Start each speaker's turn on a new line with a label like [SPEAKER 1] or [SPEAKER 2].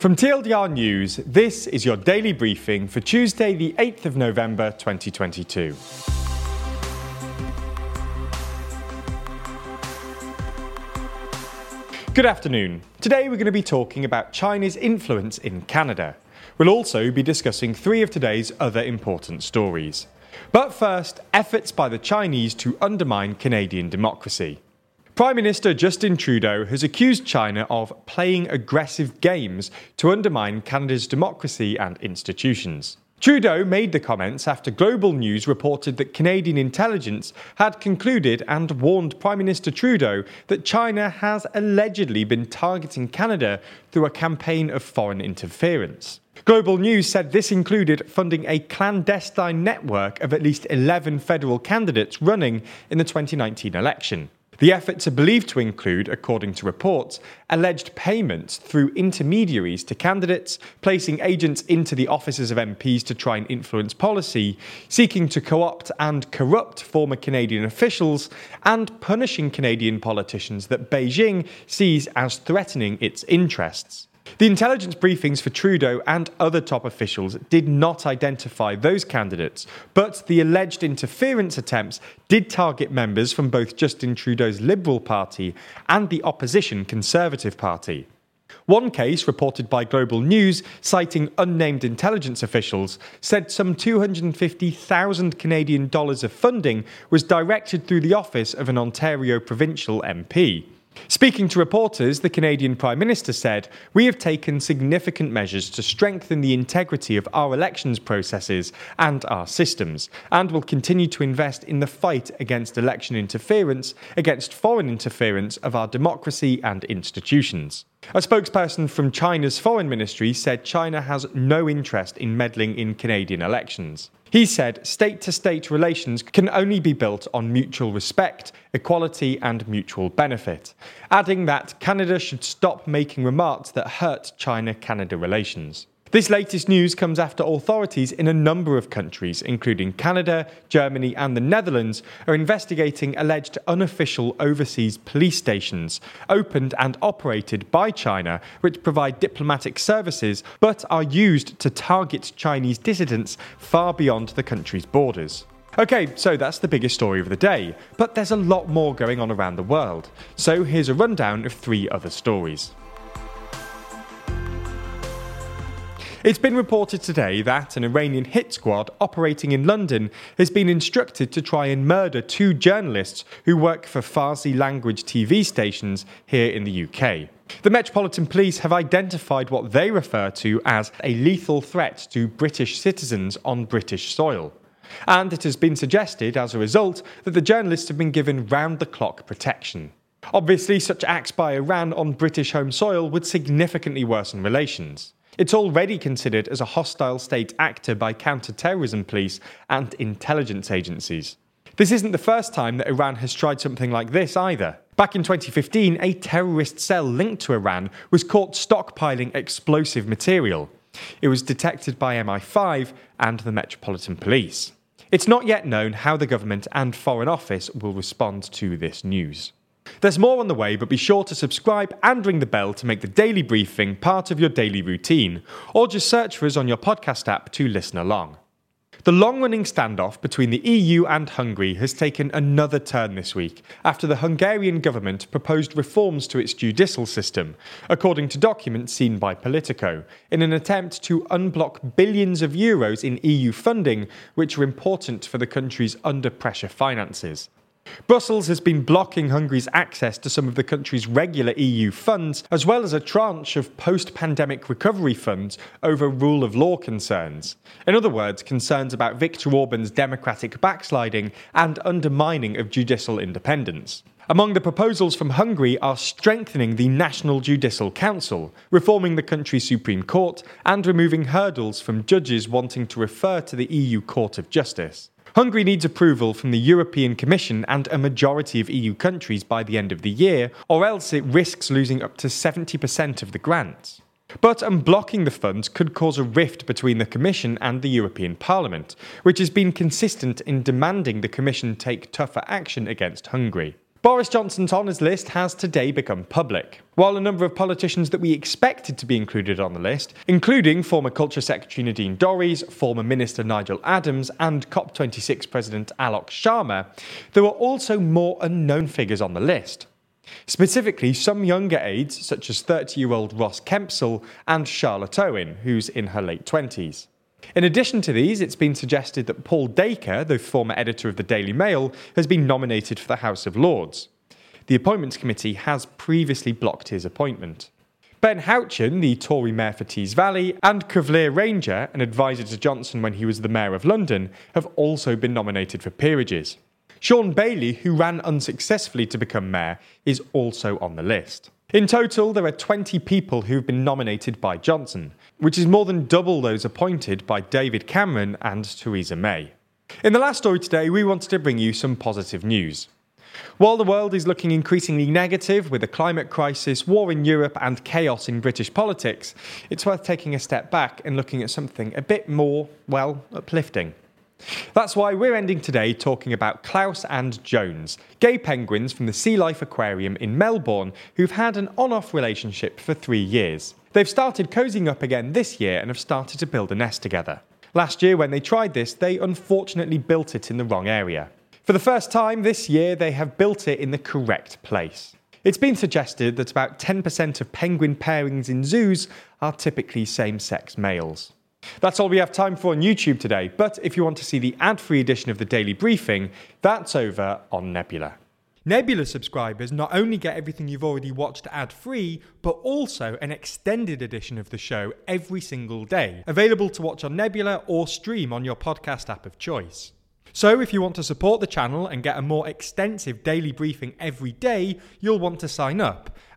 [SPEAKER 1] From TLDR News, this is your daily briefing for Tuesday, the 8th of November 2022. Good afternoon. Today we're going to be talking about China's influence in Canada. We'll also be discussing three of today's other important stories. But first, efforts by the Chinese to undermine Canadian democracy. Prime Minister Justin Trudeau has accused China of playing aggressive games to undermine Canada's democracy and institutions. Trudeau made the comments after Global News reported that Canadian intelligence had concluded and warned Prime Minister Trudeau that China has allegedly been targeting Canada through a campaign of foreign interference. Global News said this included funding a clandestine network of at least 11 federal candidates running in the 2019 election. The efforts are believed to include, according to reports, alleged payments through intermediaries to candidates, placing agents into the offices of MPs to try and influence policy, seeking to co opt and corrupt former Canadian officials, and punishing Canadian politicians that Beijing sees as threatening its interests. The intelligence briefings for Trudeau and other top officials did not identify those candidates, but the alleged interference attempts did target members from both Justin Trudeau's Liberal Party and the opposition Conservative Party. One case, reported by Global News, citing unnamed intelligence officials, said some 250,000 Canadian dollars of funding was directed through the office of an Ontario provincial MP. Speaking to reporters, the Canadian Prime Minister said, We have taken significant measures to strengthen the integrity of our elections processes and our systems, and will continue to invest in the fight against election interference, against foreign interference of our democracy and institutions. A spokesperson from China's foreign ministry said China has no interest in meddling in Canadian elections. He said state to state relations can only be built on mutual respect, equality, and mutual benefit, adding that Canada should stop making remarks that hurt China Canada relations. This latest news comes after authorities in a number of countries, including Canada, Germany, and the Netherlands, are investigating alleged unofficial overseas police stations, opened and operated by China, which provide diplomatic services but are used to target Chinese dissidents far beyond the country's borders. Okay, so that's the biggest story of the day, but there's a lot more going on around the world. So here's a rundown of three other stories. It's been reported today that an Iranian hit squad operating in London has been instructed to try and murder two journalists who work for Farsi language TV stations here in the UK. The Metropolitan Police have identified what they refer to as a lethal threat to British citizens on British soil. And it has been suggested, as a result, that the journalists have been given round the clock protection. Obviously, such acts by Iran on British home soil would significantly worsen relations. It's already considered as a hostile state actor by counter-terrorism police and intelligence agencies. This isn't the first time that Iran has tried something like this either. Back in 2015, a terrorist cell linked to Iran was caught stockpiling explosive material. It was detected by MI5 and the Metropolitan Police. It's not yet known how the government and Foreign Office will respond to this news. There's more on the way, but be sure to subscribe and ring the bell to make the daily briefing part of your daily routine, or just search for us on your podcast app to listen along. The long running standoff between the EU and Hungary has taken another turn this week after the Hungarian government proposed reforms to its judicial system, according to documents seen by Politico, in an attempt to unblock billions of euros in EU funding, which are important for the country's under pressure finances. Brussels has been blocking Hungary's access to some of the country's regular EU funds, as well as a tranche of post pandemic recovery funds over rule of law concerns. In other words, concerns about Viktor Orban's democratic backsliding and undermining of judicial independence. Among the proposals from Hungary are strengthening the National Judicial Council, reforming the country's Supreme Court, and removing hurdles from judges wanting to refer to the EU Court of Justice. Hungary needs approval from the European Commission and a majority of EU countries by the end of the year, or else it risks losing up to 70% of the grants. But unblocking the funds could cause a rift between the Commission and the European Parliament, which has been consistent in demanding the Commission take tougher action against Hungary. Boris Johnson's honours list has today become public. While a number of politicians that we expected to be included on the list, including former Culture Secretary Nadine Dorries, former Minister Nigel Adams, and COP26 President Alok Sharma, there were also more unknown figures on the list. Specifically, some younger aides, such as 30 year old Ross Kempsell and Charlotte Owen, who's in her late 20s. In addition to these, it's been suggested that Paul Dacre, the former editor of the Daily Mail, has been nominated for the House of Lords. The Appointments Committee has previously blocked his appointment. Ben Houchen, the Tory mayor for Tees Valley, and Kulveer Ranger, an advisor to Johnson when he was the mayor of London, have also been nominated for peerages. Shaun Bailey, who ran unsuccessfully to become mayor, is also on the list. In total, there are 20 people who've been nominated by Johnson, which is more than double those appointed by David Cameron and Theresa May. In the last story today, we wanted to bring you some positive news. While the world is looking increasingly negative with the climate crisis, war in Europe, and chaos in British politics, it's worth taking a step back and looking at something a bit more, well, uplifting. That's why we're ending today talking about Klaus and Jones, gay penguins from the Sea Life Aquarium in Melbourne who've had an on off relationship for three years. They've started cozying up again this year and have started to build a nest together. Last year, when they tried this, they unfortunately built it in the wrong area. For the first time this year, they have built it in the correct place. It's been suggested that about 10% of penguin pairings in zoos are typically same sex males. That's all we have time for on YouTube today, but if you want to see the ad free edition of the Daily Briefing, that's over on Nebula. Nebula subscribers not only get everything you've already watched ad free, but also an extended edition of the show every single day, available to watch on Nebula or stream on your podcast app of choice. So, if you want to support the channel and get a more extensive daily briefing every day, you'll want to sign up.